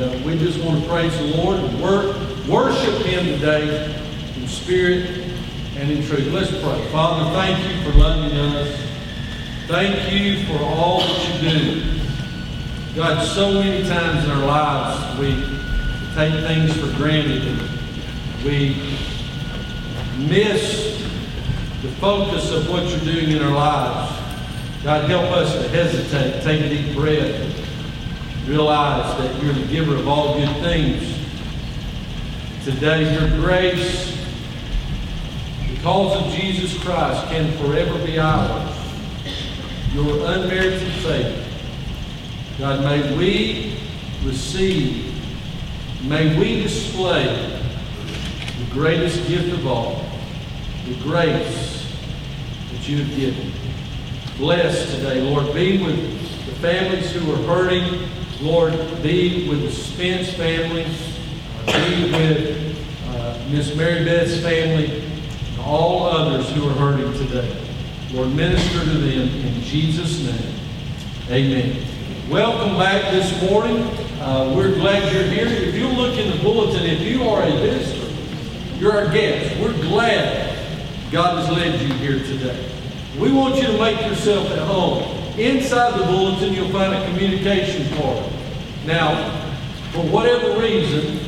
uh, we just want to praise the Lord and work, worship Him today in spirit and in truth. Let's pray. Father, thank you for loving us. Thank you for all that you do. God, so many times in our lives we take things for granted and we miss the focus of what you're doing in our lives. God, help us to hesitate, take a deep breath, realize that you're the giver of all good things. Today, your grace, because of Jesus Christ, can forever be ours. Your unmerited favor. God, may we receive, may we display the greatest gift of all, the grace that you have given. Bless today, Lord. Be with the families who are hurting. Lord, be with the Spence family. Be with uh, Miss Mary Beth's family and all others who are hurting today. Lord, minister to them in Jesus' name. Amen. Welcome back this morning. Uh, we're glad you're here. If you look in the bulletin, if you are a visitor, you're our guest. We're glad God has led you here today. We want you to make yourself at home. Inside the bulletin, you'll find a communication card. Now, for whatever reason,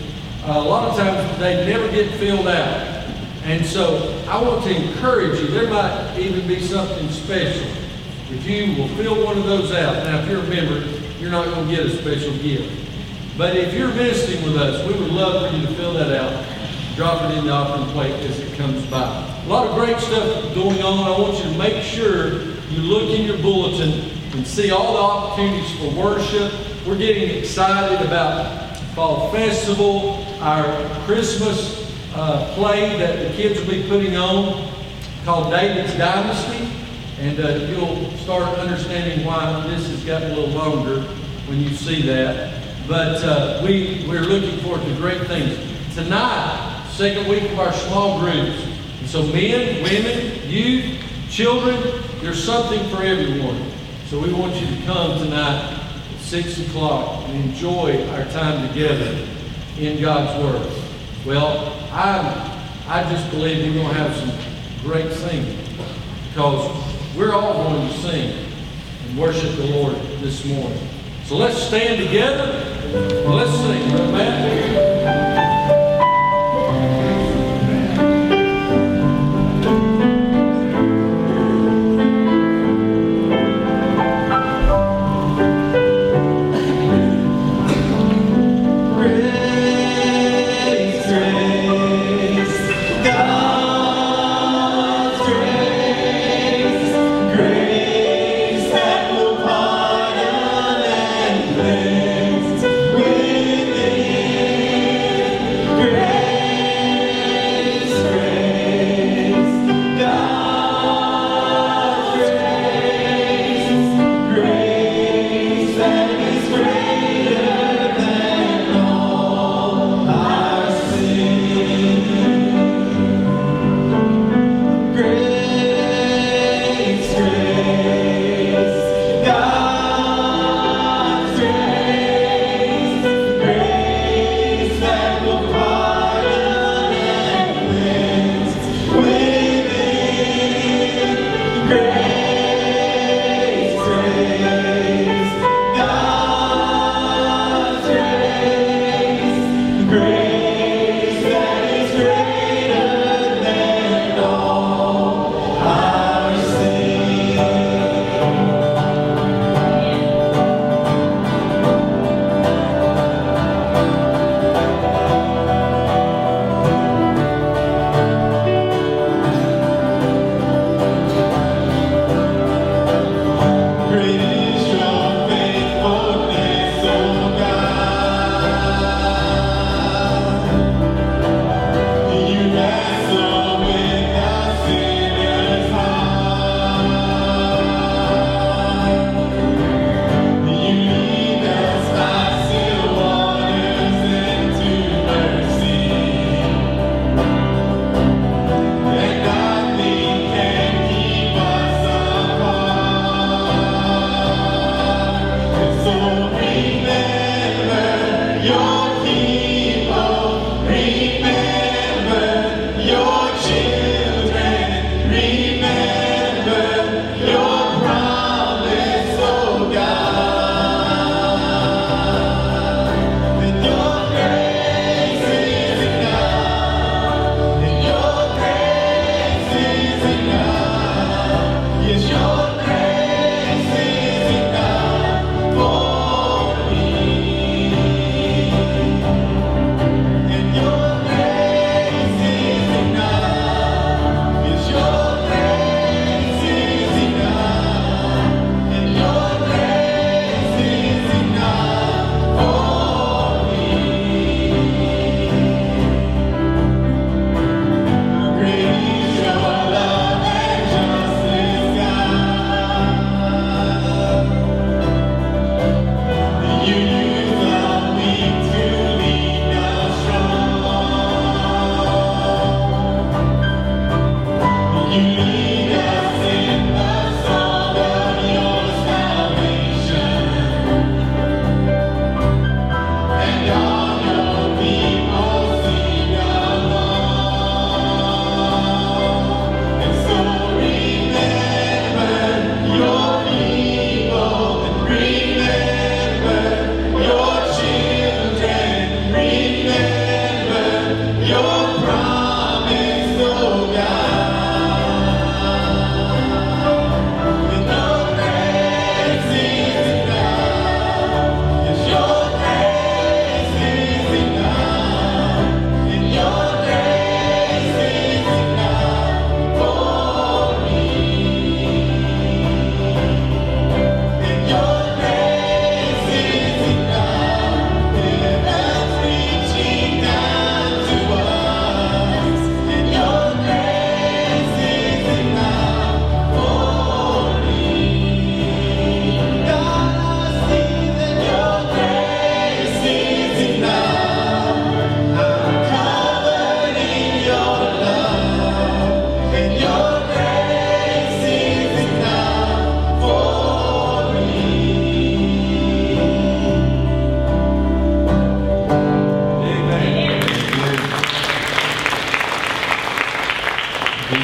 a lot of times they never get filled out. And so I want to encourage you. There might even be something special if you will fill one of those out, now if you're a member, you're not going to get a special gift. But if you're visiting with us, we would love for you to fill that out. Drop it in the offering plate as it comes by. A lot of great stuff going on. I want you to make sure you look in your bulletin and see all the opportunities for worship. We're getting excited about Fall Festival, our Christmas uh, play that the kids will be putting on called David's Dynasty. And uh, you'll start understanding why this has gotten a little longer when you see that. But uh, we, we're looking forward to great things. Tonight, second week of our small groups. And so men, women, youth, children, there's something for everyone. So we want you to come tonight at 6 o'clock and enjoy our time together in God's Word. Well, I, I just believe we're going to have some great singing because we're all going to sing and worship the Lord this morning. So let's stand together let's sing.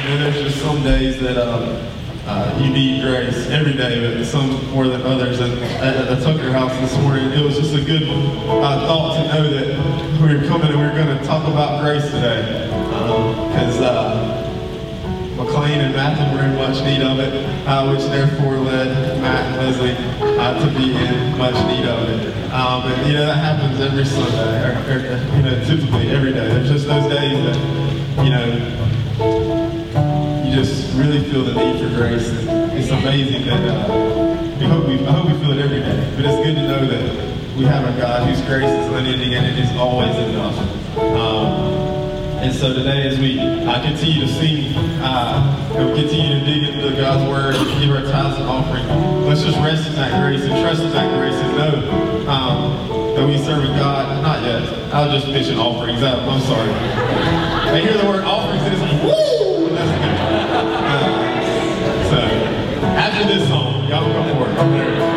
Know, there's just some days that um, uh, you need grace every day, but some more than others. And at, the Tucker House this morning, it was just a good uh, thought to know that we were coming and we were going to talk about grace today. Because uh, McLean and Matthew were in much need of it, uh, which therefore led Matt and Leslie uh, to be in much need of it. Um, and you know that happens every Sunday, or, or, you know typically every day. There's just those days that you know really feel the need for grace. And it's amazing that uh, we hope we I hope we feel it every day. But it's good to know that we have a God whose grace is unending and it is always enough. Um, and so today, as we uh, continue to sing uh, and we continue to dig into God's Word and give our tithes and offering, let's just rest in that grace and trust in that grace and know um, that we serve a God. Not yet. I'll just mention offerings. I- I'm sorry. I hear the word offerings and it's after this song, y'all come forward. All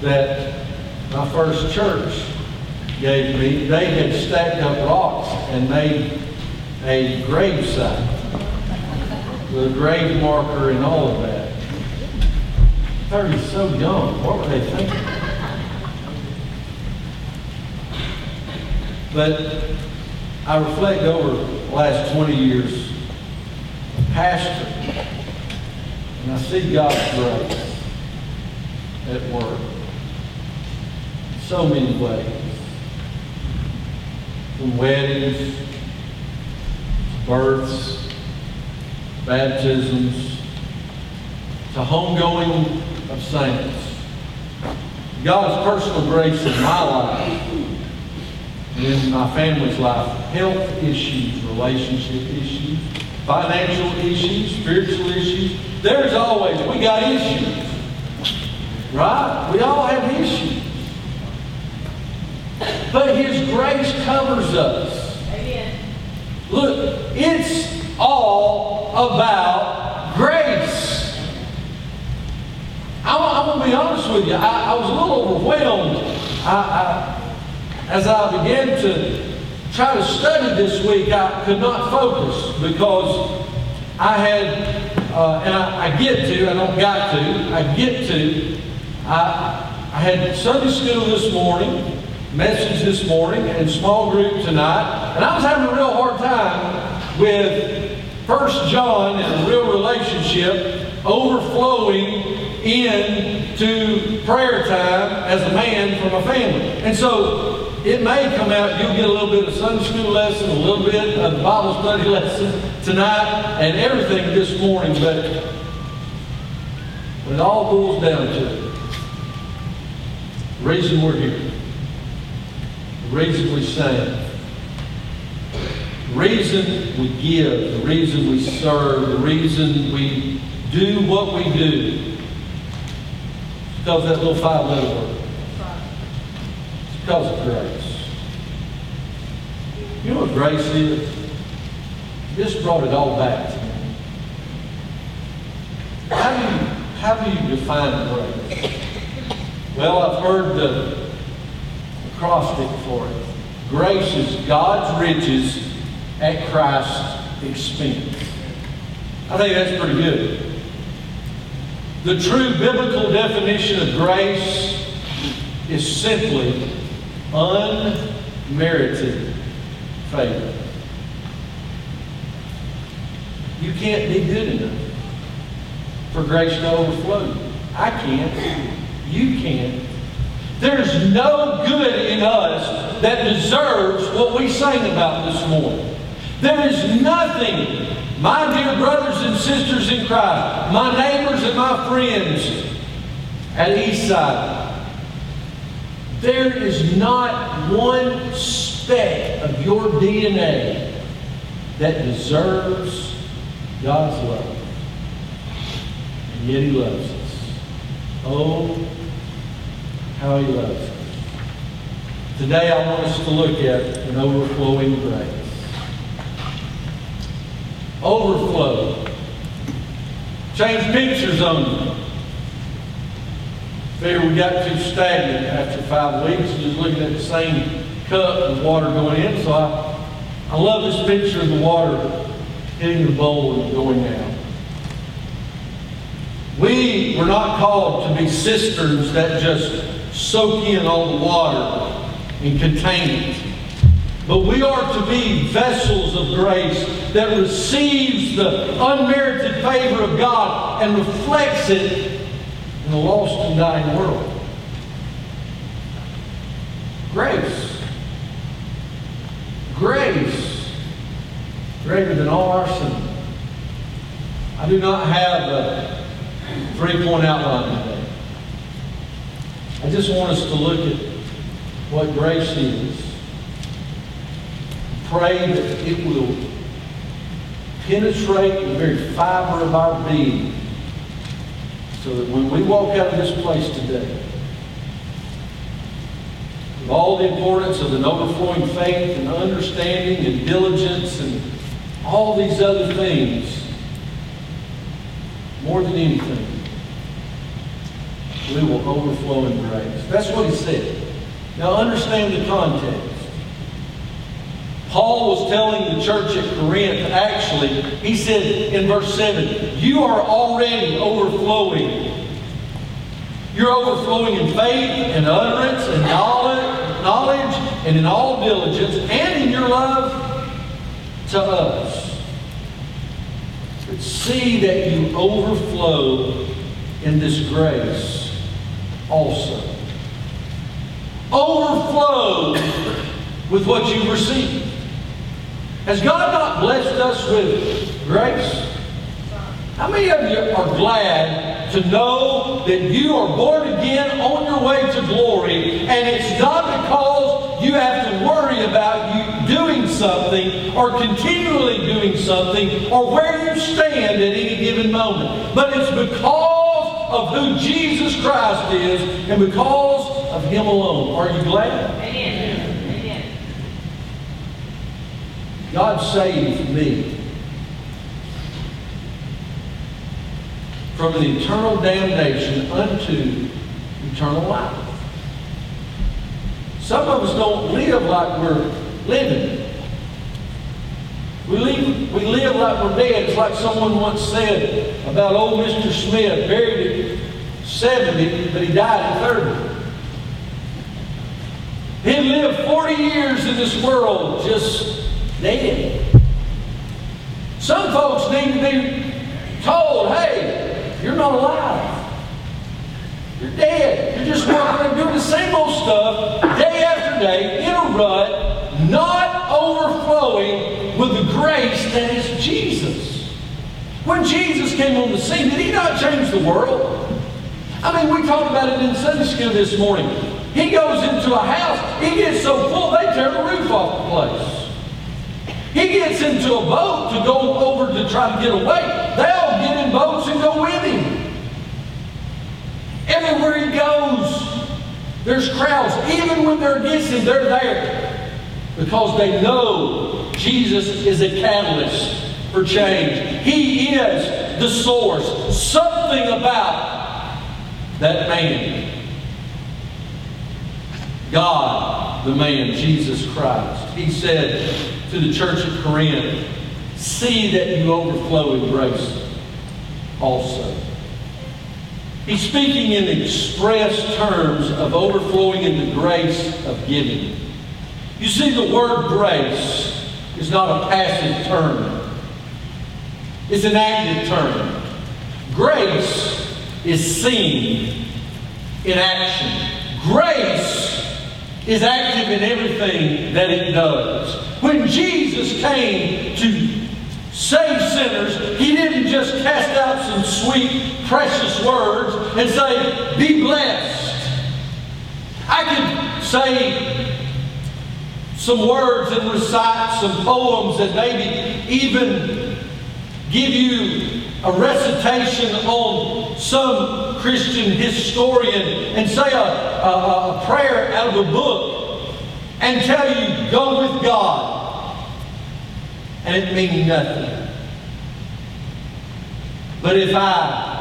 that my first church gave me. They had stacked up rocks and made a grave site with a grave marker and all of that. 30 so young. What were they thinking? But I reflect over the last 20 years, pastor, and I see God's grace at work. So many ways. From weddings, births, baptisms, to homegoing of saints. God's personal grace in my life and in my family's life, health issues, relationship issues, financial issues, spiritual issues. There's always, we got issues. Right? We all have issues. But His grace covers us. Amen. Look, it's all about grace. I'm, I'm going to be honest with you. I, I was a little overwhelmed I, I, as I began to try to study this week. I could not focus because I had, uh, and I, I get to, I don't got to, I get to. I, I had Sunday school this morning, message this morning, and small group tonight, and I was having a real hard time with First John and a real relationship overflowing into prayer time as a man from a family. And so it may come out, you'll get a little bit of Sunday school lesson, a little bit of Bible study lesson tonight, and everything this morning, but when it all boils down to it, the reason we're here, reason we sing, reason we give, the reason we serve, the reason we do what we do, is because that little five-letter word. It's because of grace. You know what grace is? This brought it all back to me. How do you, how do you define grace? Well, I've heard the acrostic for it. Grace is God's riches at Christ's expense. I think that's pretty good. The true biblical definition of grace is simply unmerited favor. You can't be good enough for grace to overflow. I can't. You can't. There's no good in us that deserves what we sang about this morning. There is nothing, my dear brothers and sisters in Christ, my neighbors and my friends at Eastside, there is not one speck of your DNA that deserves God's love. And yet He loves us. Oh, how He loves us. Today I want us to look at an overflowing grace. Overflow. Change pictures on you. Figure we got too stagnant after five weeks, just looking at the same cup with water going in. So I, I love this picture of the water hitting the bowl and going out. We were not called to be cisterns that just soak in all the water and contain it. But we are to be vessels of grace that receives the unmerited favor of God and reflects it in a lost and dying world. Grace. Grace. Greater than all our sin. I do not have a three-point outline today. I just want us to look at what grace is. Pray that it will penetrate the very fiber of our being so that when we walk out of this place today, with all the importance of an overflowing faith and understanding and diligence and all these other things, more than anything, we will overflow in grace. That's what he said. Now understand the context. Paul was telling the church at Corinth, actually, he said in verse 7, You are already overflowing. You're overflowing in faith and utterance and knowledge, and in all diligence and in your love to us. But see that you overflow in this grace also. Overflow with what you receive. Has God not blessed us with grace? How many of you are glad to know that you are born again on your way to glory and it's not because you have to worry about you doing something or continually doing something or where you stand at any given moment, but it's because of who Jesus Christ is and because of Him alone. Are you glad? Amen. Amen. God saved me from an eternal damnation unto eternal life. Some of us don't live like we're living. We live, we live like we're dead. It's like someone once said about old Mr. Smith, buried at 70, but he died at 30. He lived 40 years in this world just dead. Some folks need to be told, hey, you're not alive. You're dead. You're just working and doing the same old stuff day after day in a rut, not overflowing grace that is Jesus. When Jesus came on the scene, did he not change the world? I mean, we talked about it in Sunday school this morning. He goes into a house, he gets so full, they tear the roof off the place. He gets into a boat to go over to try to get away. They all get in boats and go with him. Everywhere he goes, there's crowds. Even when they're against him, they're there. Because they know Jesus is a catalyst for change. He is the source. Something about that man. God, the man, Jesus Christ. He said to the church at Corinth, see that you overflow in grace also. He's speaking in express terms of overflowing in the grace of giving. You see, the word grace is not a passive term. It's an active term. Grace is seen in action. Grace is active in everything that it does. When Jesus came to save sinners, he didn't just cast out some sweet, precious words and say, Be blessed. I could say some words and recite some poems and maybe even give you a recitation on some Christian historian and say a, a, a prayer out of a book and tell you, go with God. And it means nothing. But if I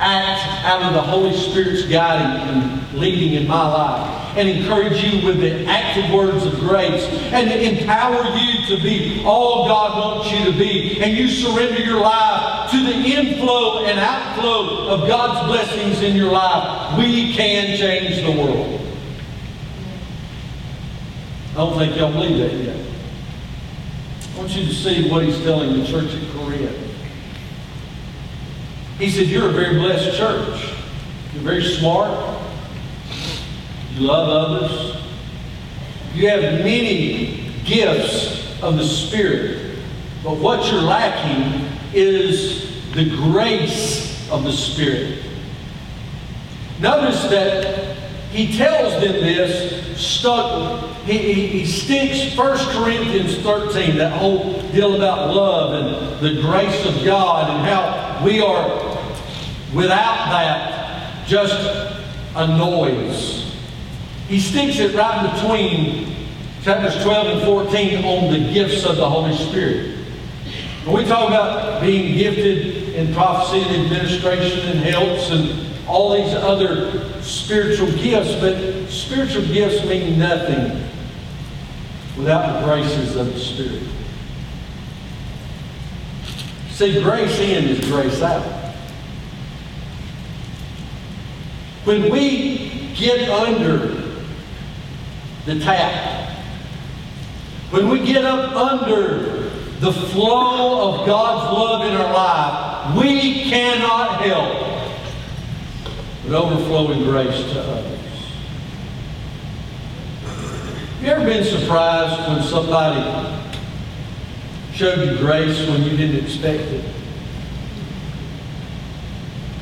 act out of the Holy Spirit's guiding and leading in my life, and encourage you with the active words of grace and empower you to be all God wants you to be. And you surrender your life to the inflow and outflow of God's blessings in your life. We can change the world. I don't think y'all believe that yet. I want you to see what he's telling the church at Corinth. He said, You're a very blessed church. You're very smart. You love others. You have many gifts of the Spirit. But what you're lacking is the grace of the Spirit. Notice that he tells them this, stuck, he, he, he sticks 1 Corinthians 13, that whole deal about love and the grace of God and how we are, without that, just a noise. He sticks it right between chapters 12 and 14 on the gifts of the Holy Spirit. When we talk about being gifted in prophecy and administration and helps and all these other spiritual gifts, but spiritual gifts mean nothing without the graces of the Spirit. See, grace in is grace out. When we get under the tap. When we get up under the flow of God's love in our life, we cannot help but overflowing grace to others. Have you ever been surprised when somebody showed you grace when you didn't expect it?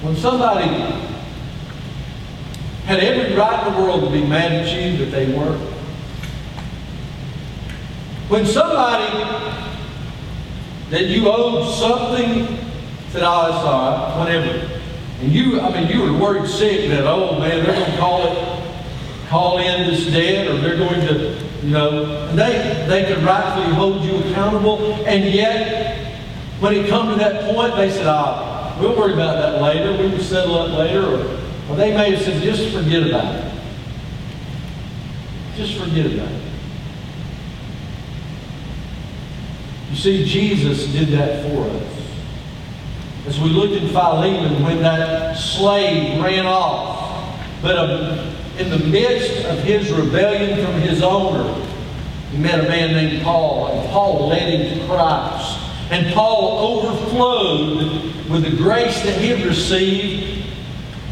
When somebody had every right in the world to be mad at you, but they weren't. When somebody that you owed something said, oh, it's all right, whatever. And you, I mean, you were worried sick that, oh man, they're going to call it, call in this debt, or they're going to, you know, and they, they could rightfully hold you accountable. And yet, when it come to that point, they said, ah, oh, we'll worry about that later. We can settle up later. Or, or they may have said, just forget about it. Just forget about it. You see, Jesus did that for us. As we looked in Philemon, when that slave ran off, but um, in the midst of his rebellion from his owner, he met a man named Paul, and Paul led him to Christ. And Paul overflowed with the grace that he had received.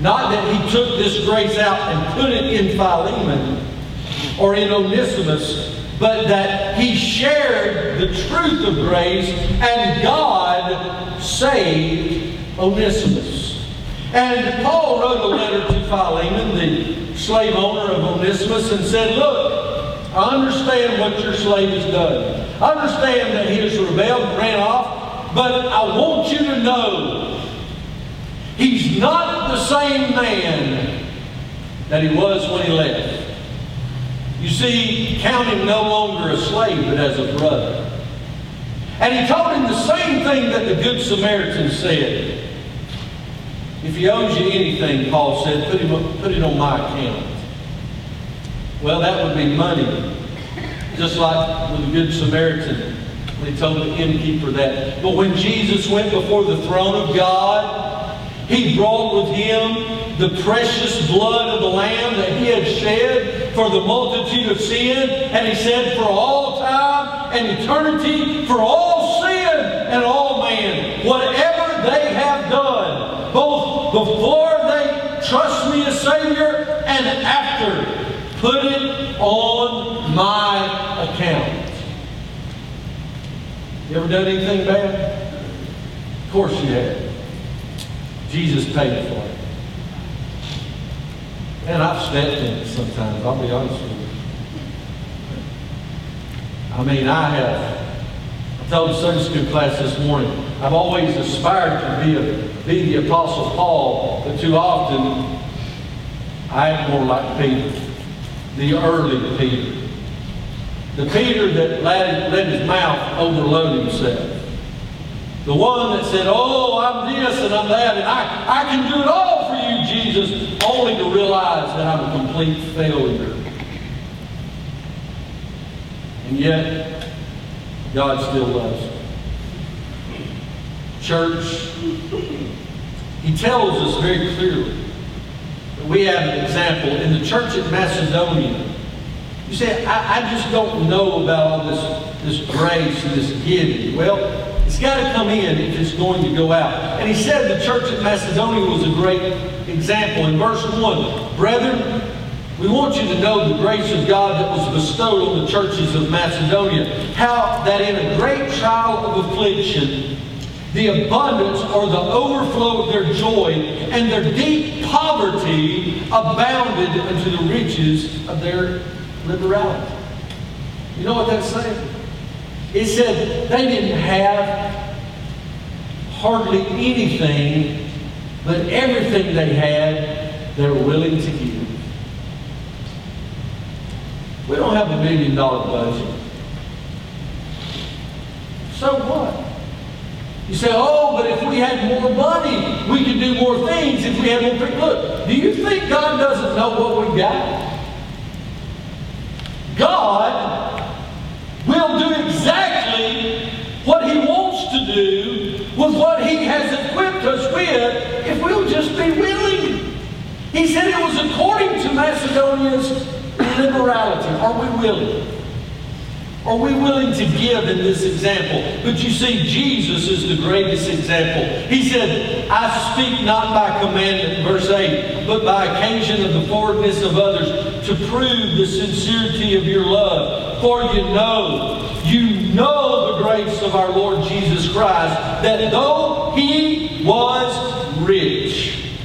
Not that he took this grace out and put it in Philemon or in Onesimus, but that he shared the truth of grace and God saved Onesimus. And Paul wrote a letter to Philemon, the slave owner of Onesimus, and said, Look, I understand what your slave has done. I understand that he has rebelled and ran off, but I want you to know he's not the same man that he was when he left. You see, count him no longer a slave, but as a brother. And he told him the same thing that the Good Samaritan said. If he owes you anything, Paul said, put, him, put it on my account. Well, that would be money. Just like with the Good Samaritan when he told the innkeeper that. But when Jesus went before the throne of God, he brought with him the precious blood of the Lamb that he had shed for the multitude of sin. And he said, for all time and eternity, for all sin and all man, whatever they have done, both before they trust me as Savior and after Put it on my account. You ever done anything bad? Of course you have. Jesus paid for it. And I've stepped in it sometimes, I'll be honest with you. I mean, I have. I told the Sunday school class this morning, I've always aspired to be, a, be the Apostle Paul, but too often I am more like Peter, the early Peter. The Peter that let, let his mouth overload himself. The one that said, Oh, I'm this and I'm that, and I, I can do it all for you, Jesus, only to realize that I'm a complete failure. And yet, God still loves me. Church, He tells us very clearly that we have an example in the church at Macedonia. You say, I, I just don't know about all this, this grace and this giving. Well, it's got to come in if it's going to go out. And he said the church at Macedonia was a great example. In verse 1, Brethren, we want you to know the grace of God that was bestowed on the churches of Macedonia. How that in a great trial of affliction, the abundance or the overflow of their joy and their deep poverty abounded unto the riches of their liberality. You know what that's saying? It said they didn't have hardly anything, but everything they had, they were willing to give. We don't have a million dollar budget. So what? You say, oh, but if we had more money, we could do more things if we had more people. Look, do you think God doesn't know what we got? God will do exactly what He wants to do with what He has equipped us with if we'll just be willing. He said it was according to Macedonia's liberality. Are we willing? Are we willing to give in this example? But you see, Jesus is the greatest example. He said, I speak not by commandment, verse 8, but by occasion of the forwardness of others to prove the sincerity of your love. For you know, you know the grace of our Lord Jesus Christ, that though he was rich,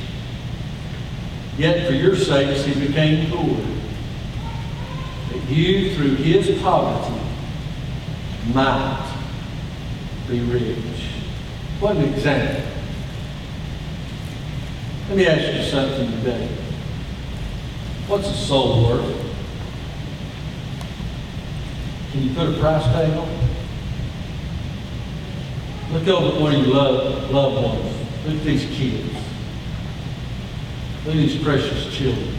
yet for your sakes he became poor. That you, through his poverty, might be rich. What an example. Let me ask you something today. What's a soul worth? Can you put a price tag on it? Look over one of your loved, loved ones. Look at these kids. Look at these precious children.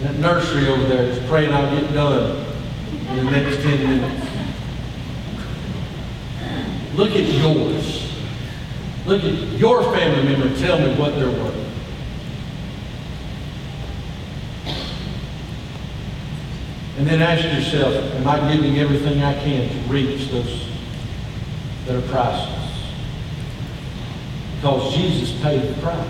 That nursery over there is praying I'll get done in the next 10 minutes. Look at yours. Look at your family member. Tell me what they're worth. And then ask yourself, am I giving everything I can to reach those that are priceless? Because Jesus paid the price.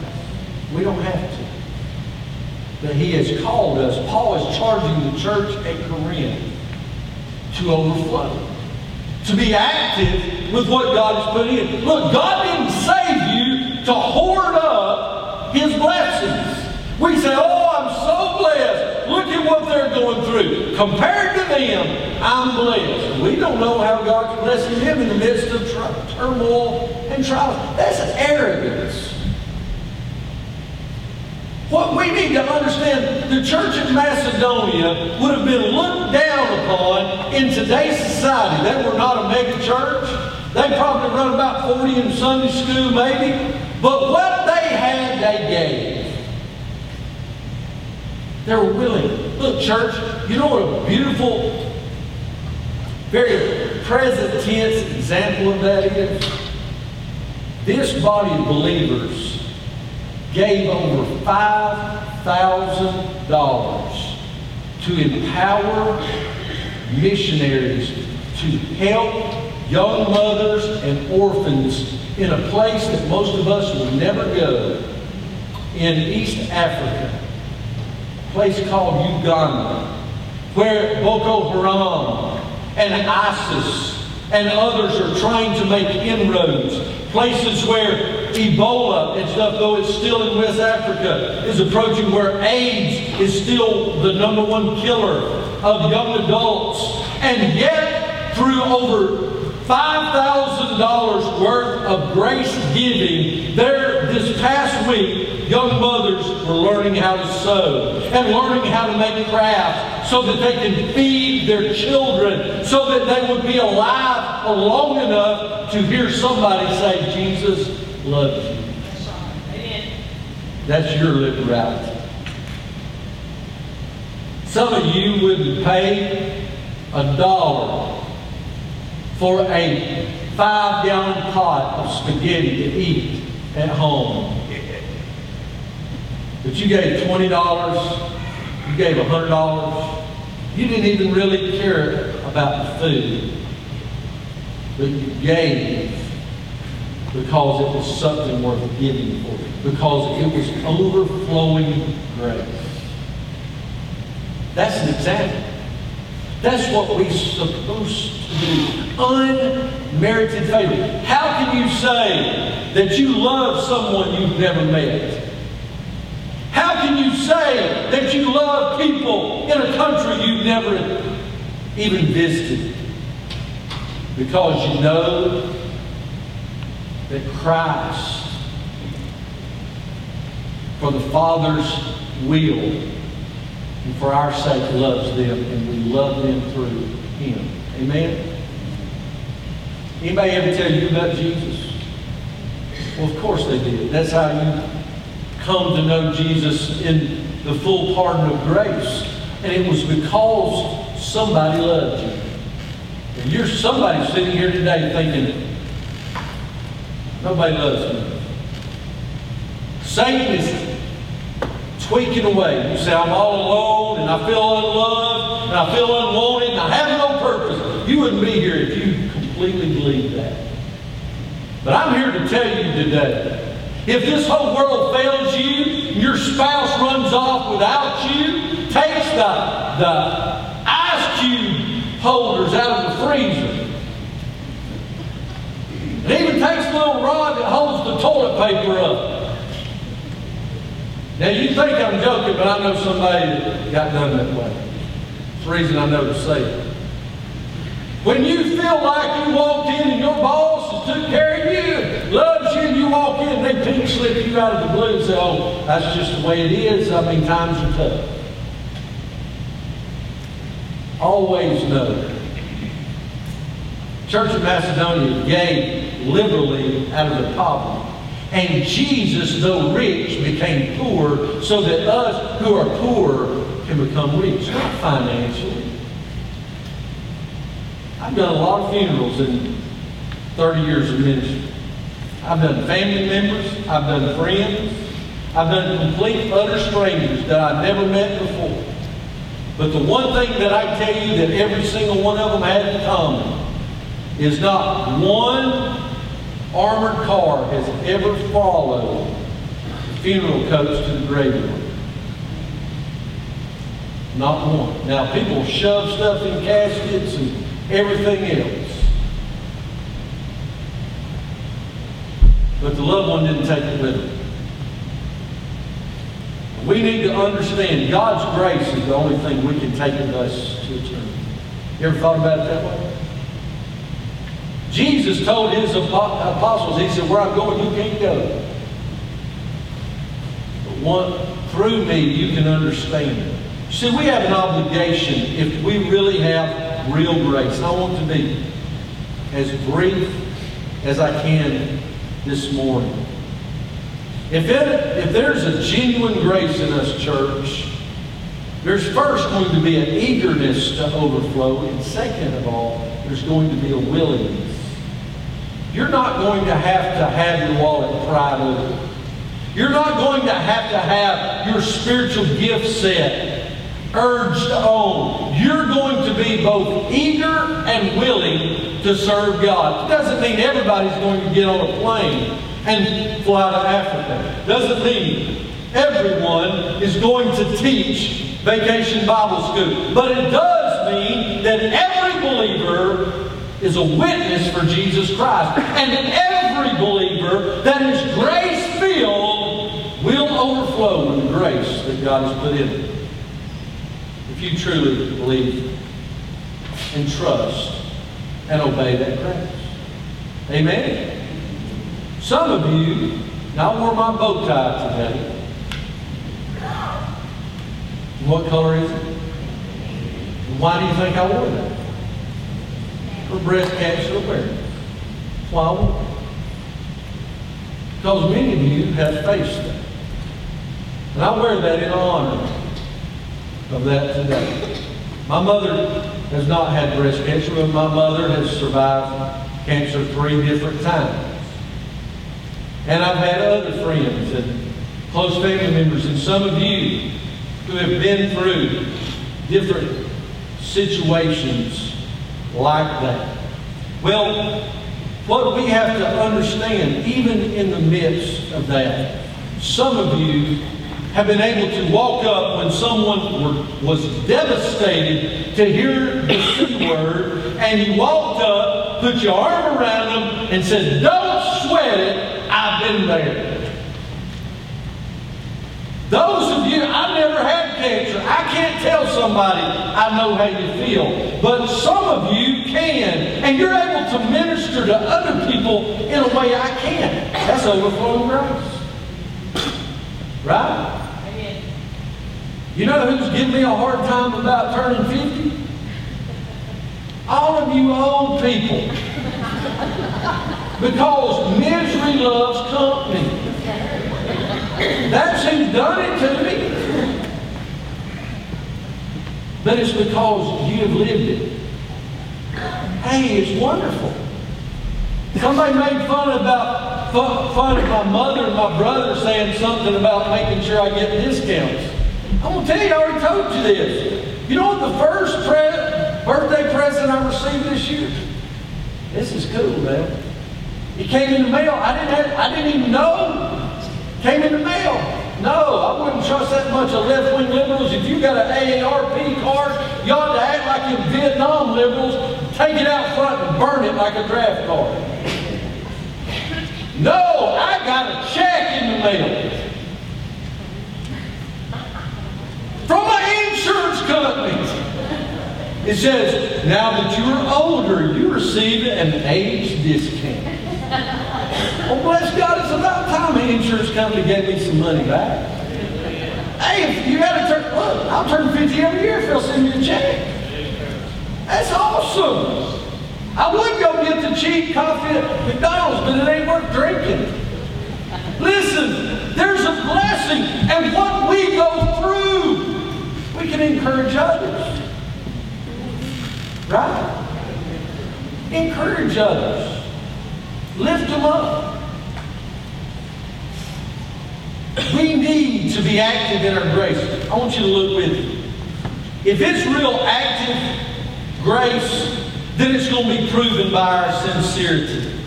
We don't have to. But he has called us. Paul is charging the church at Corinth to overflow to be active with what God has put in. Look, God didn't save you to hoard up His blessings. We say, oh, I'm so blessed. Look at what they're going through. Compared to them, I'm blessed. We don't know how God can bless them in the midst of tr- turmoil and trials. That's arrogance. What we need to understand, the church in Macedonia would have been looked down upon in today's society. They were not a mega church. They probably run about 40 in Sunday school, maybe. But what they had, they gave. They were willing. Look, church, you know what a beautiful, very present tense example of that is? This body of believers gave over $5,000 to empower missionaries to help young mothers and orphans in a place that most of us will never go in East Africa. Place called Uganda, where Boko Haram and ISIS and others are trying to make inroads. Places where Ebola and stuff, though it's still in West Africa, is approaching where AIDS is still the number one killer of young adults. And yet, through over $5,000 worth of grace giving, there this past week, young mothers were learning how to sew and learning how to make crafts so that they can feed their children, so that they would be alive long enough to hear somebody say, Jesus loves you. That's your liberality. Some of you wouldn't pay a dollar for a five gallon pot of spaghetti to eat at home. But you gave $20, you gave $100, you didn't even really care about the food. But you gave because it was something worth giving for, because it was overflowing grace. That's an example. That's what we're supposed to do. Unmerited favor. How can you say that you love someone you've never met? How can you say that you love people in a country you've never even visited? Because you know that Christ, for the Father's will, and for our sake loves them, and we love them through Him. Amen? Anybody ever tell you about Jesus? Well, of course they did. That's how you come to know Jesus in the full pardon of grace. And it was because somebody loved you. And you're somebody sitting here today thinking, nobody loves me. Satan is tweaking away. You say, I'm all alone and I feel unloved and I feel unwanted and I have no purpose. You wouldn't be here if you completely believed that. But I'm here to tell you today if this whole world fails you, and your spouse runs off without you, takes the, the ice cube holders out of the freezer, and even takes the little rod that holds the toilet paper up. Now you think I'm joking, but I know somebody that got done that way. It's the reason I know to say it. When you feel like you walked in and your boss has took care of you, loves you, and you walk in they pink slip you out of the blue and say, oh, that's just the way it is. I mean, times are tough. Always know. Church of Macedonia gave liberally out of the poverty. And Jesus, though rich, became poor so that us who are poor can become rich, not financially. I've done a lot of funerals in 30 years of ministry. I've done family members, I've done friends, I've done complete utter strangers that I've never met before. But the one thing that I tell you that every single one of them had in common is not one armored car has ever followed the funeral coach to the graveyard. Not one. Now, people shove stuff in caskets and everything else. But the loved one didn't take it with them. We need to understand God's grace is the only thing we can take with us to eternity. You ever thought about it that way? Jesus told his apostles, he said, where I'm going, you can't go. But one, through me, you can understand it. See, we have an obligation if we really have real grace. I want to be as brief as I can this morning. If, it, if there's a genuine grace in us, church, there's first going to be an eagerness to overflow, and second of all, there's going to be a willingness. You're not going to have to have your wallet pried open. You're not going to have to have your spiritual gift set urged on. You're going to be both eager and willing to serve God. It doesn't mean everybody's going to get on a plane and fly to Africa. Doesn't mean everyone is going to teach Vacation Bible School. But it does mean that every believer is a witness for Jesus Christ. And every believer that is grace filled will overflow with the grace that God has put in it. If you truly believe and trust and obey that grace. Amen. Some of you, now I wore my bow tie today. What color is it? Why do you think I wore that? For breast cancer awareness. Why. Because many of you have faced that. And I wear that in honor of that today. My mother has not had breast cancer, but my mother has survived cancer three different times. And I've had other friends and close family members, and some of you who have been through different situations like that. Well, what we have to understand, even in the midst of that, some of you have been able to walk up when someone were, was devastated to hear the C word, and you walked up, put your arm around them, and said, Don't sweat it, I've been there. Those of you, I never had I can't tell somebody I know how you feel. But some of you can. And you're able to minister to other people in a way I can't. That's overflowing grace. Right? You know who's giving me a hard time about turning 50? All of you old people. Because misery loves company. That's who's done it to me. But it's because you have lived it. Hey, it's wonderful. Somebody made fun about fun, of my mother and my brother saying something about making sure I get discounts. I'm gonna tell you, I already told you this. You know what the first pre- birthday present I received this year? This is cool, man. It came in the mail. I didn't have, I didn't even know. Came in the mail. No, I wouldn't trust that much of left-wing liberals. If you got an AARP card, you ought to act like in Vietnam liberals, take it out front and burn it like a draft card. No, I got a check in the mail. From my insurance company. It says, now that you are older, you receive an age discount. Well, bless God, it's about time the insurance company gave me some money back. Hey, if you got to turn, look, I'll turn 50 every year if they'll send me a check. That's awesome. I would go get the cheap coffee at McDonald's, but it ain't worth drinking. Listen, there's a blessing, and what we go through, we can encourage others. Right? Encourage others. Lift them up. We need to be active in our grace. I want you to look with me. If it's real active grace, then it's going to be proven by our sincerity.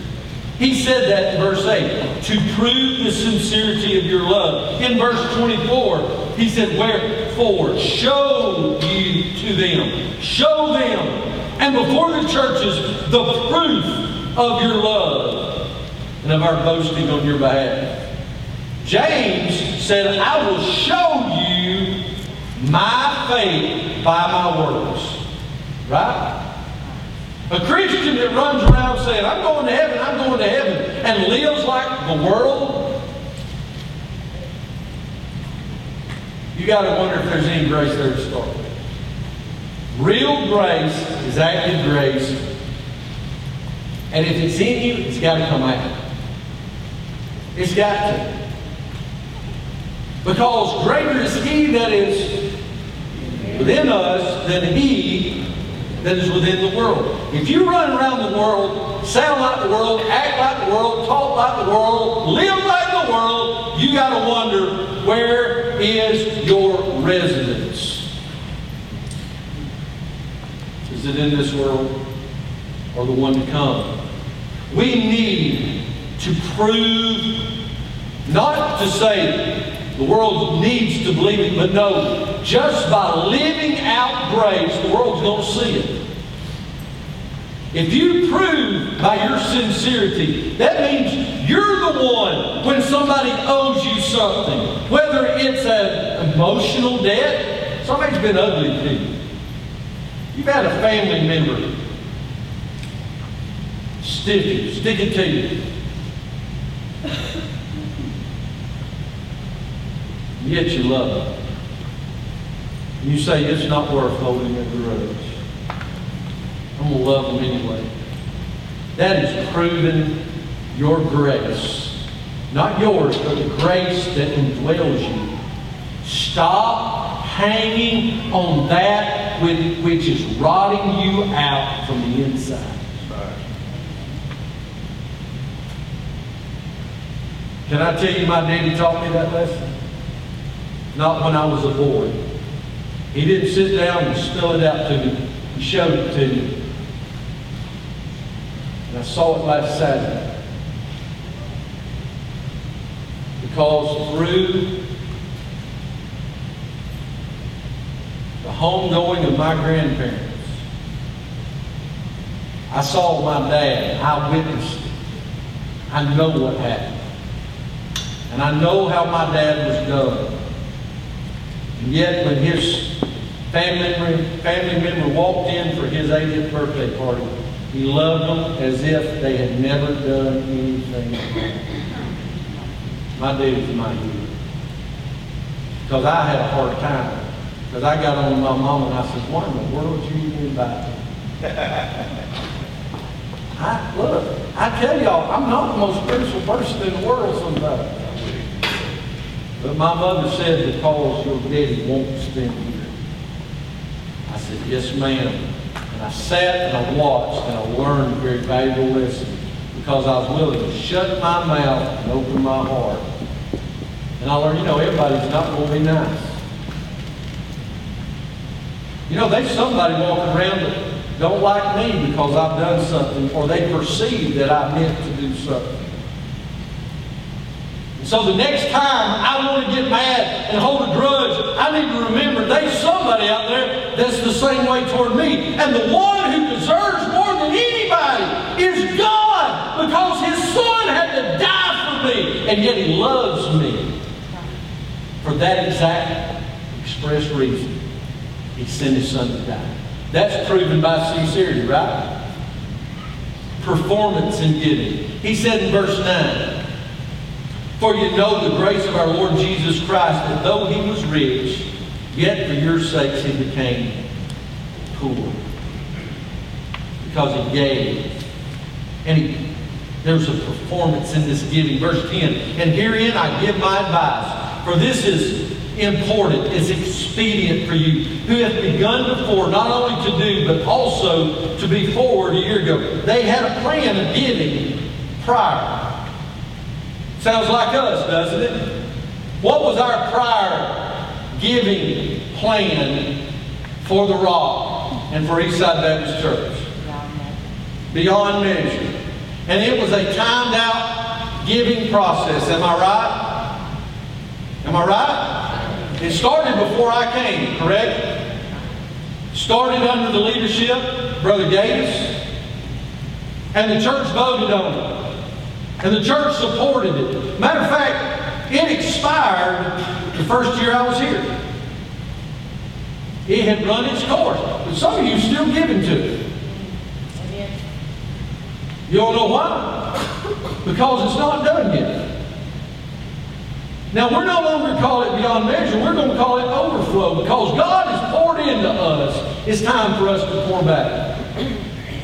He said that in verse 8, to prove the sincerity of your love. In verse 24, he said, Wherefore, show you to them. Show them. And before the churches, the proof of your love and of our boasting on your behalf. James said, I will show you my faith by my works. Right? A Christian that runs around saying, I'm going to heaven, I'm going to heaven, and lives like the world, you got to wonder if there's any grace there to start with. Real grace is active grace, and if it's in you, it's got to come out. It's got to. Because greater is He that is within us than He that is within the world. If you run around the world, sound like the world, act like the world, talk like the world, live like the world, you got to wonder where is your residence? Is it in this world or the one to come? We need to prove, not to say The world needs to believe it, but no, just by living out grace, the world's going to see it. If you prove by your sincerity, that means you're the one when somebody owes you something. Whether it's an emotional debt, somebody's been ugly to you. You've had a family member stick you, stick it to you. Yet you love them. You say it's not worth holding a grudge. I'm going to love them anyway. That is proving your grace. Not yours, but the grace that indwells you. Stop hanging on that which is rotting you out from the inside. Can I tell you, my daddy taught me that lesson? Not when I was a boy. He didn't sit down and spell it out to me. He showed it to me. And I saw it last Saturday. Because through the homegoing of my grandparents, I saw my dad. I witnessed it. I know what happened. And I know how my dad was done. And yet, when his family member, family member walked in for his 80th birthday party, he loved them as if they had never done anything wrong. My dad was my hero. Because I had a hard time. Because I got on my mom and I said, why in the world did you even invite me? I, look, I tell y'all, I'm not the most spiritual person in the world sometimes. But my mother said, because your daddy won't spend here. I said, yes, ma'am. And I sat and I watched and I learned a very valuable lesson because I was willing to shut my mouth and open my heart. And I learned, you know, everybody's not going to be nice. You know, there's somebody walking around that don't like me because I've done something or they perceive that I meant to do something. So the next time I want to get mad and hold a grudge, I need to remember there's somebody out there that's the same way toward me. And the one who deserves more than anybody is God because his son had to die for me. And yet he loves me for that exact express reason. He sent his son to die. That's proven by sincerity, right? Performance in giving. He said in verse 9, for you know the grace of our Lord Jesus Christ, that though he was rich, yet for your sakes he became poor. Because he gave. And he, there's a performance in this giving. Verse 10, and herein I give my advice, for this is important, is expedient for you, who have begun before, not only to do, but also to be forward a year ago. They had a plan of giving prior. Sounds like us, doesn't it? What was our prior giving plan for the Rock and for Eastside Baptist Church? Beyond measure. And it was a timed out giving process. Am I right? Am I right? It started before I came, correct? Started under the leadership, Brother Gates, and the church voted on it. And the church supported it. Matter of fact, it expired the first year I was here. It had run its course. But some of you still giving to it. You don't know why? Because it's not done yet. Now, we're no longer call it beyond measure. We're going to call it overflow because God has poured into us. It's time for us to pour back.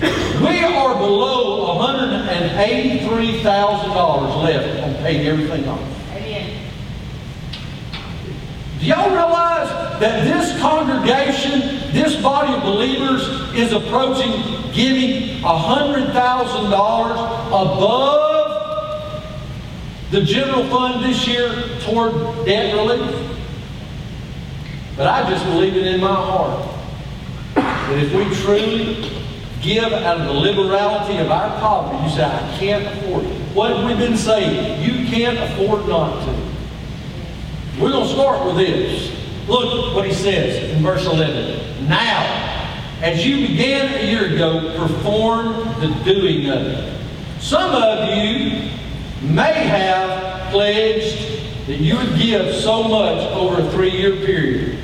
We are below $183,000 left on paying everything off. Amen. Do y'all realize that this congregation, this body of believers, is approaching giving $100,000 above the general fund this year toward debt relief? But I just believe it in my heart that if we truly give out of the liberality of our poverty. You say, I can't afford it. What have we been saying? You can't afford not to. We're going to start with this. Look what he says in verse 11. Now, as you began a year ago, perform the doing of it. Some of you may have pledged that you would give so much over a three-year period.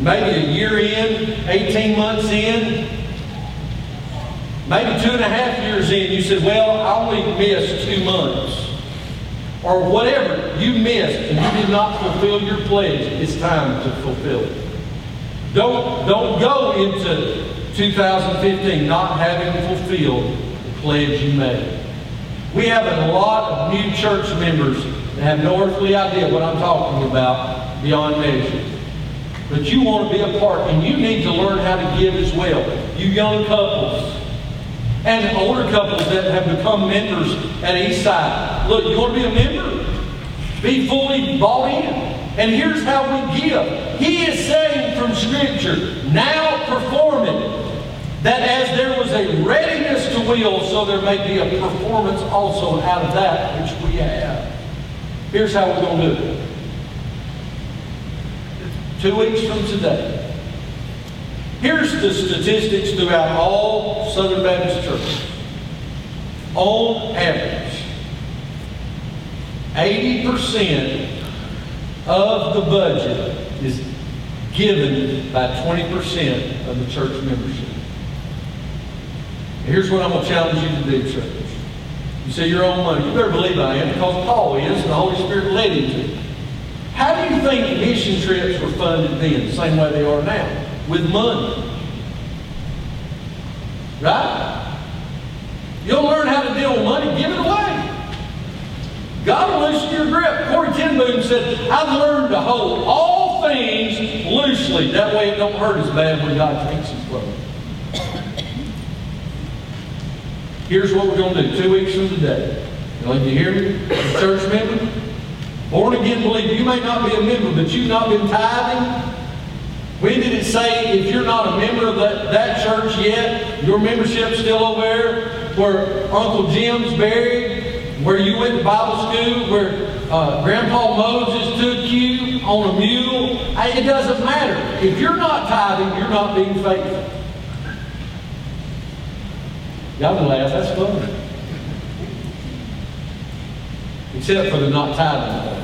Maybe a year in, 18 months in, maybe two and a half years in, you said, well, I only missed two months. Or whatever you missed and you did not fulfill your pledge, it's time to fulfill it. Don't, don't go into 2015 not having fulfilled the pledge you made. We have a lot of new church members that have no earthly idea what I'm talking about beyond measure. But you want to be a part, and you need to learn how to give as well. You young couples and older couples that have become members at Eastside. Look, you want to be a member? Be fully bought in. And here's how we give. He is saying from Scripture, now perform it. That as there was a readiness to will, so there may be a performance also out of that which we have. Here's how we're going to do it. Two weeks from today. Here's the statistics throughout all Southern Baptist churches. On average, 80% of the budget is given by 20% of the church membership. Here's what I'm going to challenge you to do, church. You say your own money. You better believe I am because Paul is and the Holy Spirit led him to. How do you think mission trips were funded then, the same way they are now? With money. Right? You'll learn how to deal with money, give it away. God will loosen your grip. Corrie Ten Boom said, I've learned to hold all things loosely. That way it don't hurt as bad when God takes his from Here's what we're going to do two weeks from today. Now, you hear me? Church member, born again believer, you may not be a member, but you've not been tithing. When did it say if you're not a member of that, that church yet, your membership's still over there where Uncle Jim's buried, where you went to Bible school, where uh, Grandpa Moses took you on a mule? It doesn't matter. If you're not tithing, you're not being faithful. Y'all can laugh, that's fun. Except for the not tithing.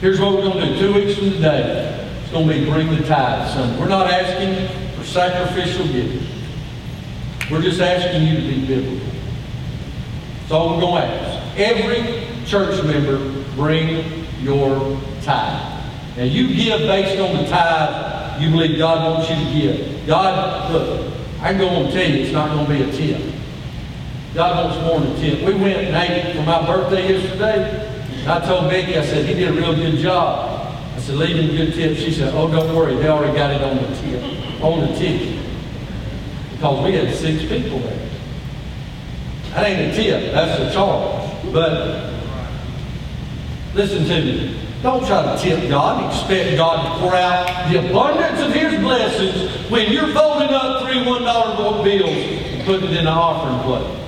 Here's what we're going to do. Two weeks from today, it's going to be bring the tithe Sunday. We're not asking for sacrificial giving. We're just asking you to be biblical. That's all we're going to ask. Every church member, bring your tithe. Now you give based on the tithe you believe God wants you to give. God, look, I'm going to tell you it's not going to be a tip. God wants more than a tip. We went and for my birthday yesterday. I told Becky, I said, he did a real good job. I said, leave him a good tip. She said, oh, don't worry. They already got it on the tip, on the ticket. Because we had six people there. That ain't a tip. That's a charge. But listen to me. Don't try to tip God expect God to pour out the abundance of His blessings when you're folding up three $1 bills and putting it in the offering plate.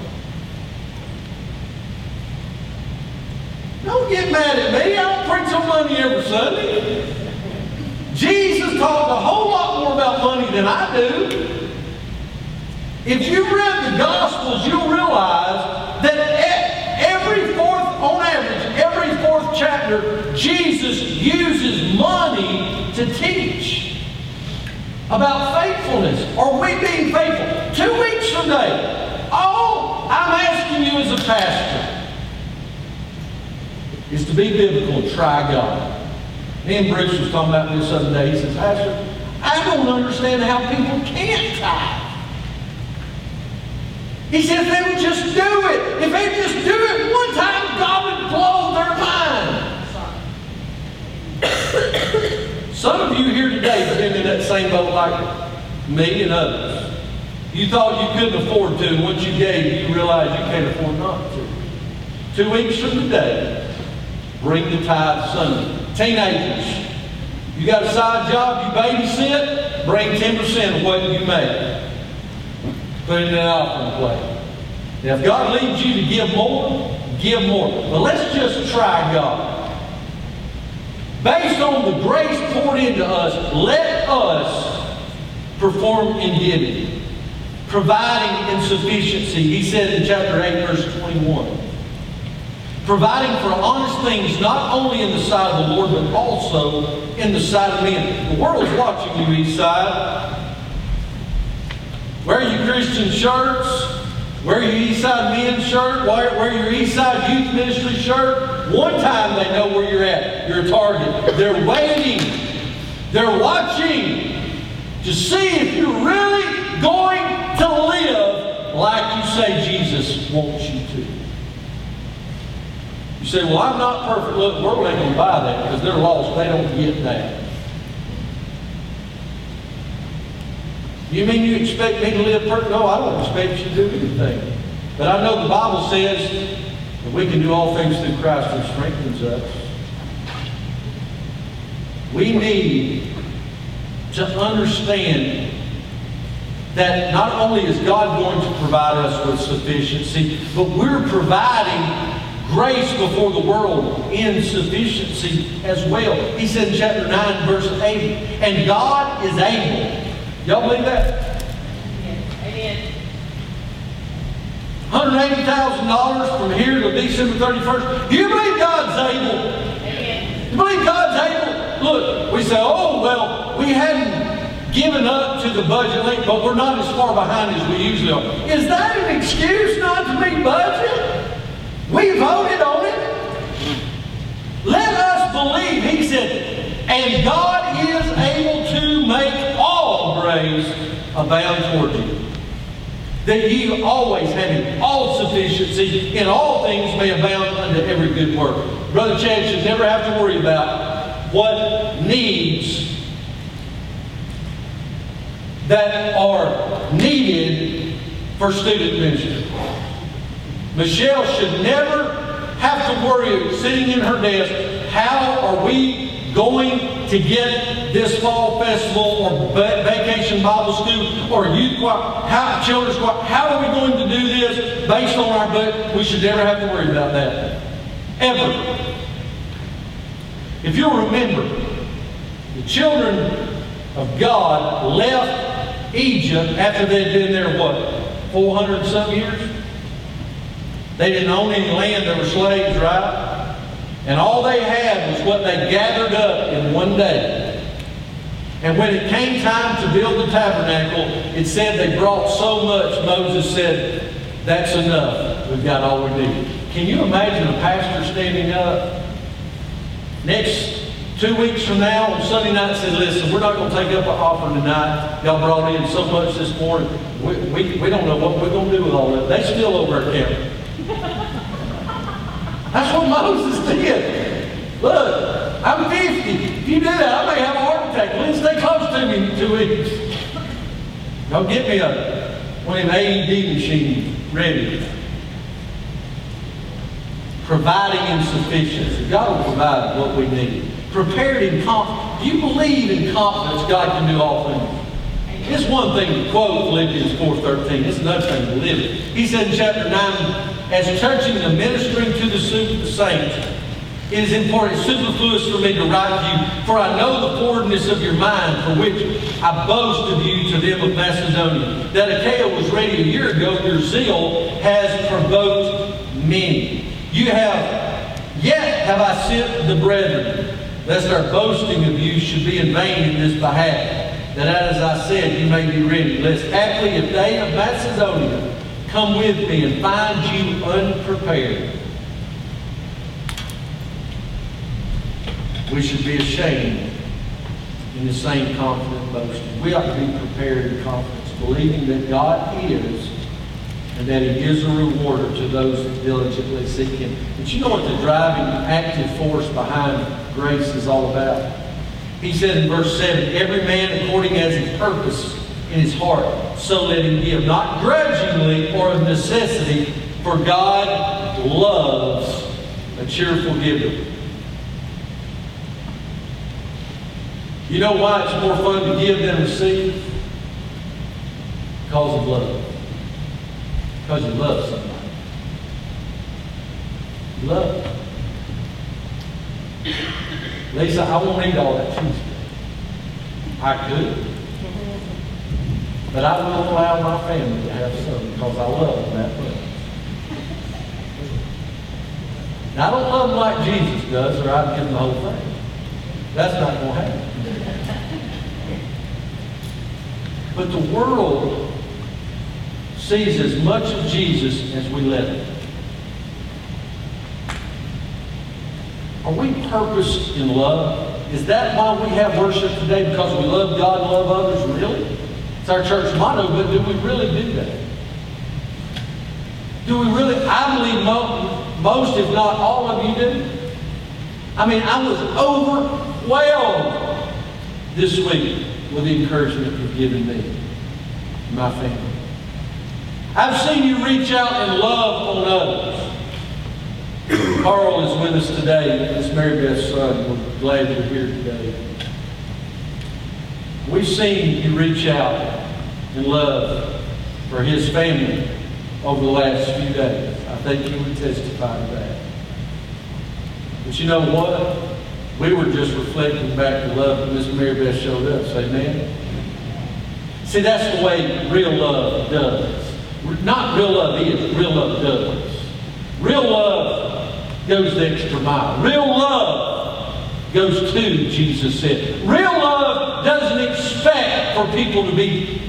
Don't get mad at me. I don't preach on money every Sunday. Jesus talked a whole lot more about money than I do. If you read the Gospels, you'll realize that every fourth, on average, every fourth chapter, Jesus uses money to teach about faithfulness. Are we being faithful? Two weeks from today, all I'm asking you as a pastor is to be biblical and try God. Me and Bruce was talking about this other day. He says, Pastor, I don't understand how people can't tithe. He said, if they would just do it, if they just do it one time, God would blow their mind. Some of you here today have been in that same boat like me and others. You thought you couldn't afford to, and once you gave, you realized you can't afford not to. Two weeks from today, Bring the tithe Sunday. Teenagers, you got a side job, you babysit, bring 10% of what you make. Put it in an offering plate. Now, if God leads you to give more, give more. But let's just try God. Based on the grace poured into us, let us perform in giving, providing in sufficiency. He said in chapter 8, verse 21. Providing for honest things, not only in the sight of the Lord, but also in the sight of men. The world's watching you, Eastside. Wear your Christian shirts. Wear your Eastside Men shirt. Wear, wear your Eastside youth ministry shirt. One time they know where you're at. You're a target. They're waiting. They're watching to see if you're really going to live like you say Jesus wants you to. You say, well, I'm not perfect. Look, we're going to buy that because they're lost. They don't get that. You mean you expect me to live perfect? No, I don't expect you to do anything. But I know the Bible says that we can do all things through Christ who strengthens us. We need to understand that not only is God going to provide us with sufficiency, but we're providing grace before the world in sufficiency as well. He said in chapter 9, verse 8, and God is able. Y'all believe that? Amen. $180,000 from here to December 31st. You believe God's able? Amen. You believe God's able? Look, we say, oh, well, we hadn't given up to the budget late, but we're not as far behind as we usually are. Is that an excuse not to meet budget? We voted on it. Let us believe, he said, and God is able to make all grace abound toward you. That ye always having all sufficiency in all things may abound unto every good work. Brother Chad should never have to worry about what needs that are needed for student ministry. Michelle should never have to worry sitting in her desk, how are we going to get this fall festival or va- vacation Bible school or youth choir, how, children's choir, how are we going to do this based on our budget? We should never have to worry about that. Ever. If you'll remember, the children of God left Egypt after they'd been there, what, 400 some years? They didn't own any land, they were slaves, right? And all they had was what they gathered up in one day. And when it came time to build the tabernacle, it said they brought so much, Moses said, that's enough. We've got all we need. Can you imagine a pastor standing up next two weeks from now on Sunday night and said, listen, we're not going to take up an offering tonight. Y'all brought in so much this morning. We, we, we don't know what we're going to do with all that. They still over at camp. That's what Moses did. Look, I'm 50. If you do that, I may have a heart attack. Lynn, stay close to me in two weeks. Go get me a one AED machines ready. Providing in sufficiency. God will provide what we need. Prepared in confidence. Do you believe in confidence God can do all things? It's one thing to quote Philippians 4.13. It's another thing to live it. He said in chapter 9, as touching the ministering to the saints, it is important, superfluous for me to write to you, for I know the forwardness of your mind, for which I boast of you to them of Macedonia. That Achaia was ready a year ago, your zeal has provoked many. You have, yet have I sent the brethren, lest our boasting of you should be in vain in this behalf, that as I said, you may be ready, lest haply if they of Macedonia come with me and find you unprepared, we should be ashamed in the same confident boasting. We ought to be prepared in confidence, believing that God is and that He is a rewarder to those that diligently seek Him. But you know what the driving active force behind grace is all about? He said in verse 7, Every man according as his purpose in his heart, so let him give, not grudgingly or of necessity, for God loves a cheerful giver. You know why it's more fun to give than receive? Because of love. Because you love somebody. Love. Lisa, I won't eat all that cheesecake. I could. But I will allow my family to have some because I love them that much. Now, I don't love them like Jesus does, or I'd give them the whole thing. That's not going to happen. But the world sees as much of Jesus as we let it. Are we purposed in love? Is that why we have worship today? Because we love God and love others? Really? It's our church motto, but do we really do that? Do we really? I believe mo- most, if not all of you do. I mean, I was overwhelmed this week with the encouragement you've given me, my family. I've seen you reach out and love on others. Carl is with us today, It's Mary Beth's son. We're glad you're here today. We've seen you reach out in love for his family over the last few days. I think you would testify to that. But you know what? We were just reflecting back the love that Miss Mary Beth showed us. Amen? See, that's the way real love does. Not real love is, real love does. Real love goes the extra mile. Real love goes to, Jesus said. Real love doesn't for people to be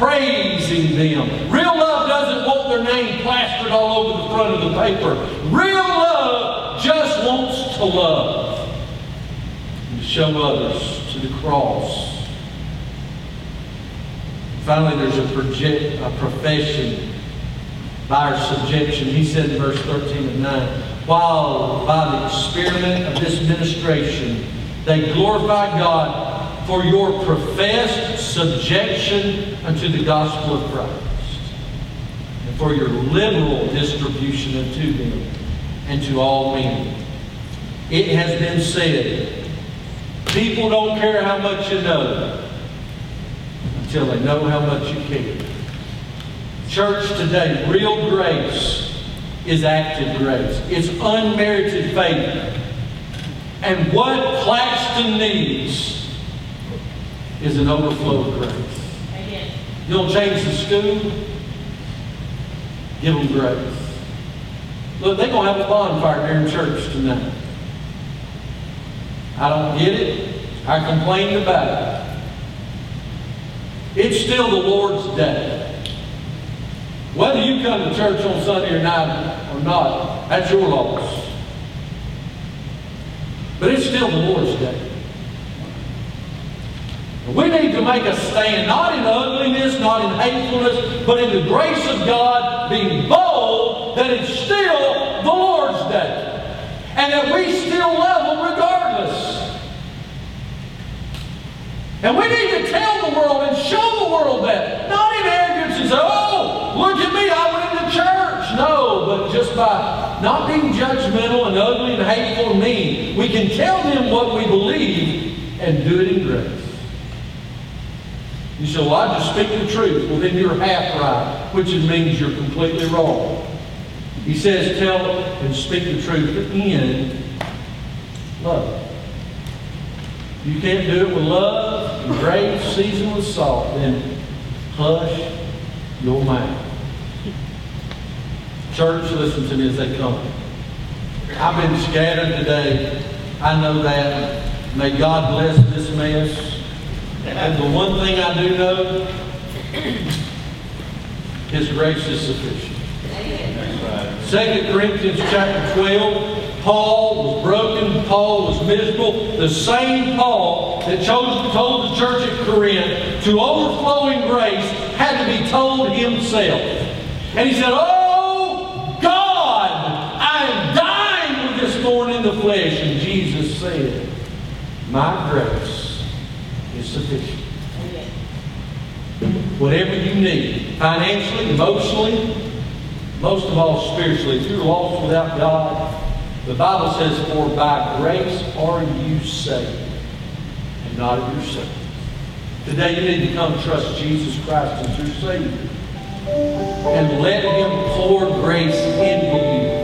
praising them. Real love doesn't want their name plastered all over the front of the paper. Real love just wants to love and to show others to the cross. Finally, there's a, project, a profession by our subjection. He said in verse 13 and 9, while by the experiment of this ministration they glorify God for your professed subjection unto the gospel of Christ, and for your liberal distribution unto them and to all men. It has been said, people don't care how much you know until they know how much you care. Church today, real grace is active grace. It's unmerited favor. And what Claxton needs is an overflow of grace. You don't change the school, give them grace. Look, they're going to have a bonfire here in church tonight. I don't get it. I complained about it. It's still the Lord's day. Whether you come to church on Sunday or night or not, that's your loss. But it's still the Lord's day. We need to make a stand, not in ugliness, not in hatefulness, but in the grace of God, being bold that it's still the Lord's day. And that we still love them regardless. And we need to tell the world and show the world that. Not in arrogance and say, oh, look at me, I went into church. No, but just by not being judgmental and ugly and hateful and mean, we can tell them what we believe and do it in grace. You say, well, I just speak the truth. Well, then you're half right, which means you're completely wrong. He says, tell and speak the truth in love. You can't do it with love and grace seasoned with salt, then hush your mouth. Church, listen to me as they come. I've been scattered today. I know that. May God bless this mess. And the one thing I do know, His grace is sufficient. Second Corinthians chapter 12, Paul was broken, Paul was miserable. The same Paul that chose, told the church at Corinth to overflowing grace had to be told himself. And he said, Oh God, I am dying with this thorn in the flesh. And Jesus said, My grace sufficient. Whatever you need, financially, emotionally, most of all spiritually, if you're lost without God, the Bible says, For by grace are you saved, and not of yourself. Today you need to come trust Jesus Christ as your Savior. And let Him pour grace into you.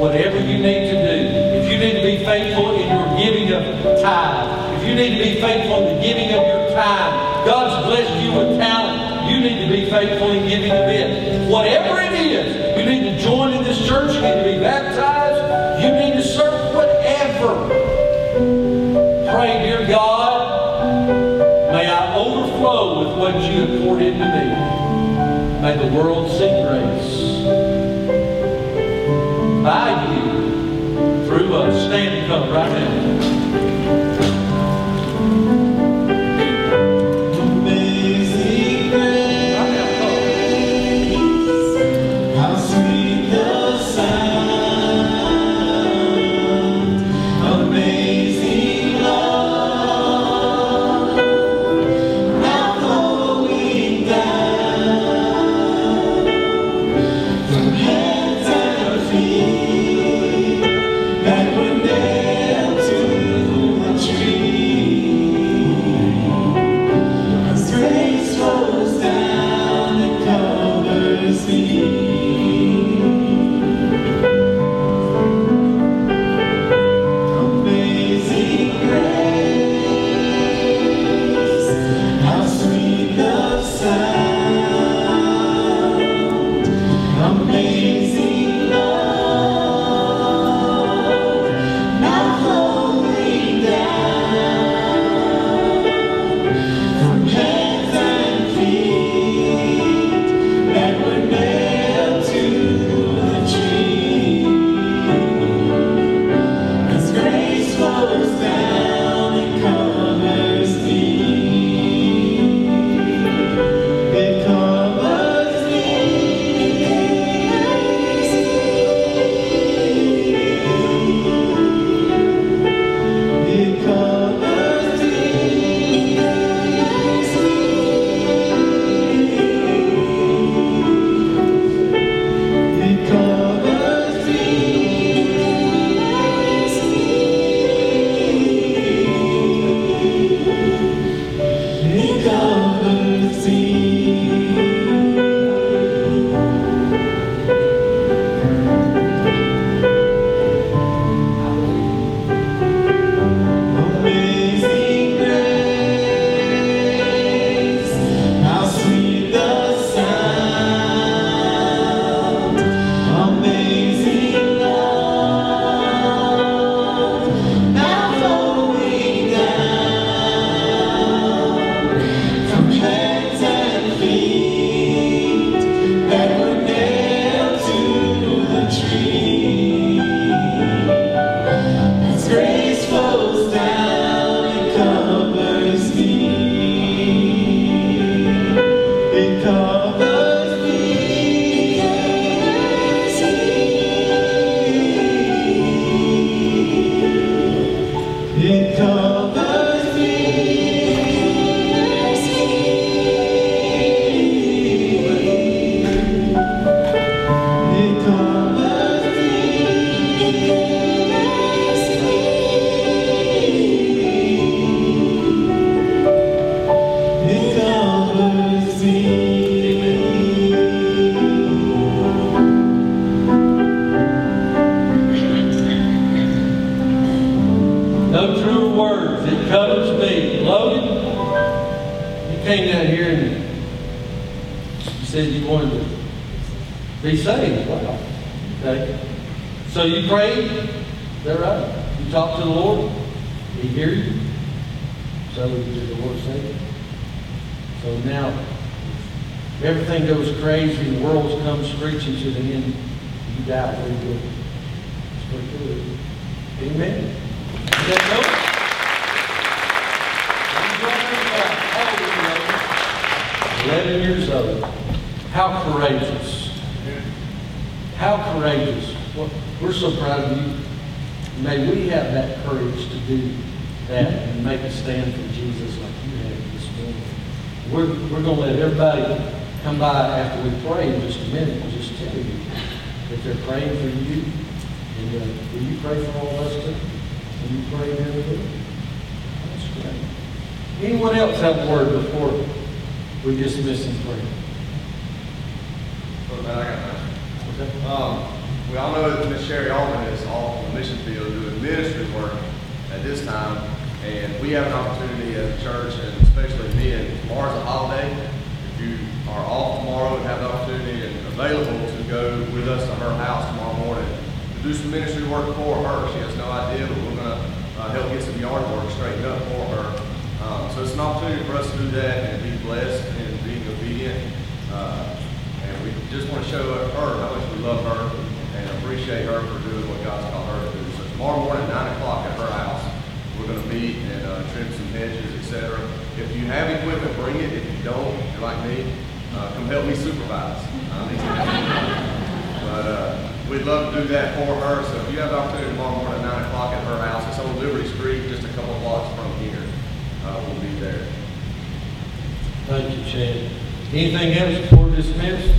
whatever you need to do. If you need to be faithful in your giving of tithe, if you need to be faithful in the giving of your time, God's blessed you with talent. You need to be faithful in giving of it. Whatever it is, you need to join in this church. You need to be baptized. You need to serve whatever. Pray, dear God, may I overflow with what you have poured into me. May the world see grace by you through us. Stand and come right now. That they're praying for you. And uh, will you pray for all of us too? Will you pray there too? That's great. Anyone else have a word before we dismiss in prayer? What about I got Okay. Um, we all know that Miss Sherry Allman is off on the mission field doing ministry work at this time, and we have an opportunity as a church, and especially me, and tomorrow's a holiday. If you are off tomorrow and have the opportunity and available to go with us to her house tomorrow morning to do some ministry work for her. She has no idea, but we're gonna uh, help get some yard work straightened up for her. Um, so it's an opportunity for us to do that and be blessed and being obedient. Uh, and we just want to show her how much we love her and appreciate her for doing what God's called her to do. So tomorrow morning, nine o'clock at her house, we're gonna meet and, uh, trim some hedges, etc. If you have equipment, bring it. If you don't, you're like me, uh, come help me supervise. But, uh, we'd love to do that for her. So if you have the opportunity tomorrow morning, at nine o'clock at her house, it's on Liberty Street, just a couple of blocks from here. Uh, we'll be there. Thank you, Chad. Anything else before dismissed?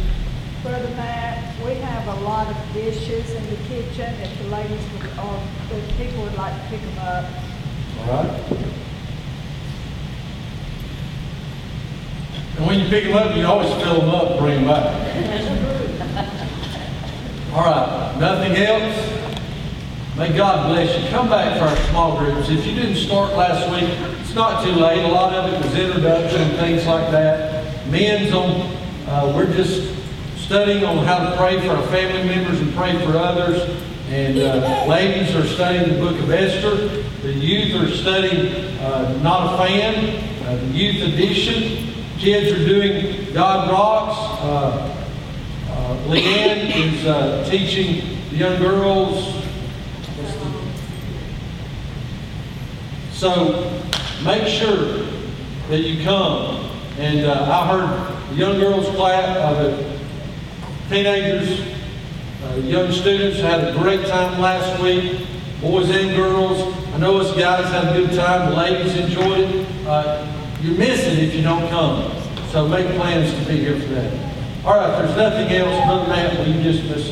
Brother Matt, we have a lot of dishes in the kitchen, if the ladies would, or if people would like to pick them up. All right. And when you pick them up, you always fill them up and bring them back. All right, nothing else? May God bless you. Come back for our small groups. If you didn't start last week, it's not too late. A lot of it was introduction and things like that. Men's on, uh, we're just studying on how to pray for our family members and pray for others. And uh, ladies are studying the book of Esther. The youth are studying uh, Not a Fan, uh, the youth edition. Kids are doing God Rocks. Uh, uh, Leanne is uh, teaching the young girls. So make sure that you come. And uh, I heard the young girls class, uh, teenagers, uh, young students had a great time last week, boys and girls. I know us guys had a good time, the ladies enjoyed it. Uh, you're missing if you don't come. So make plans to be here for that. All right, if there's nothing else, Brother Matt, will you dismiss us?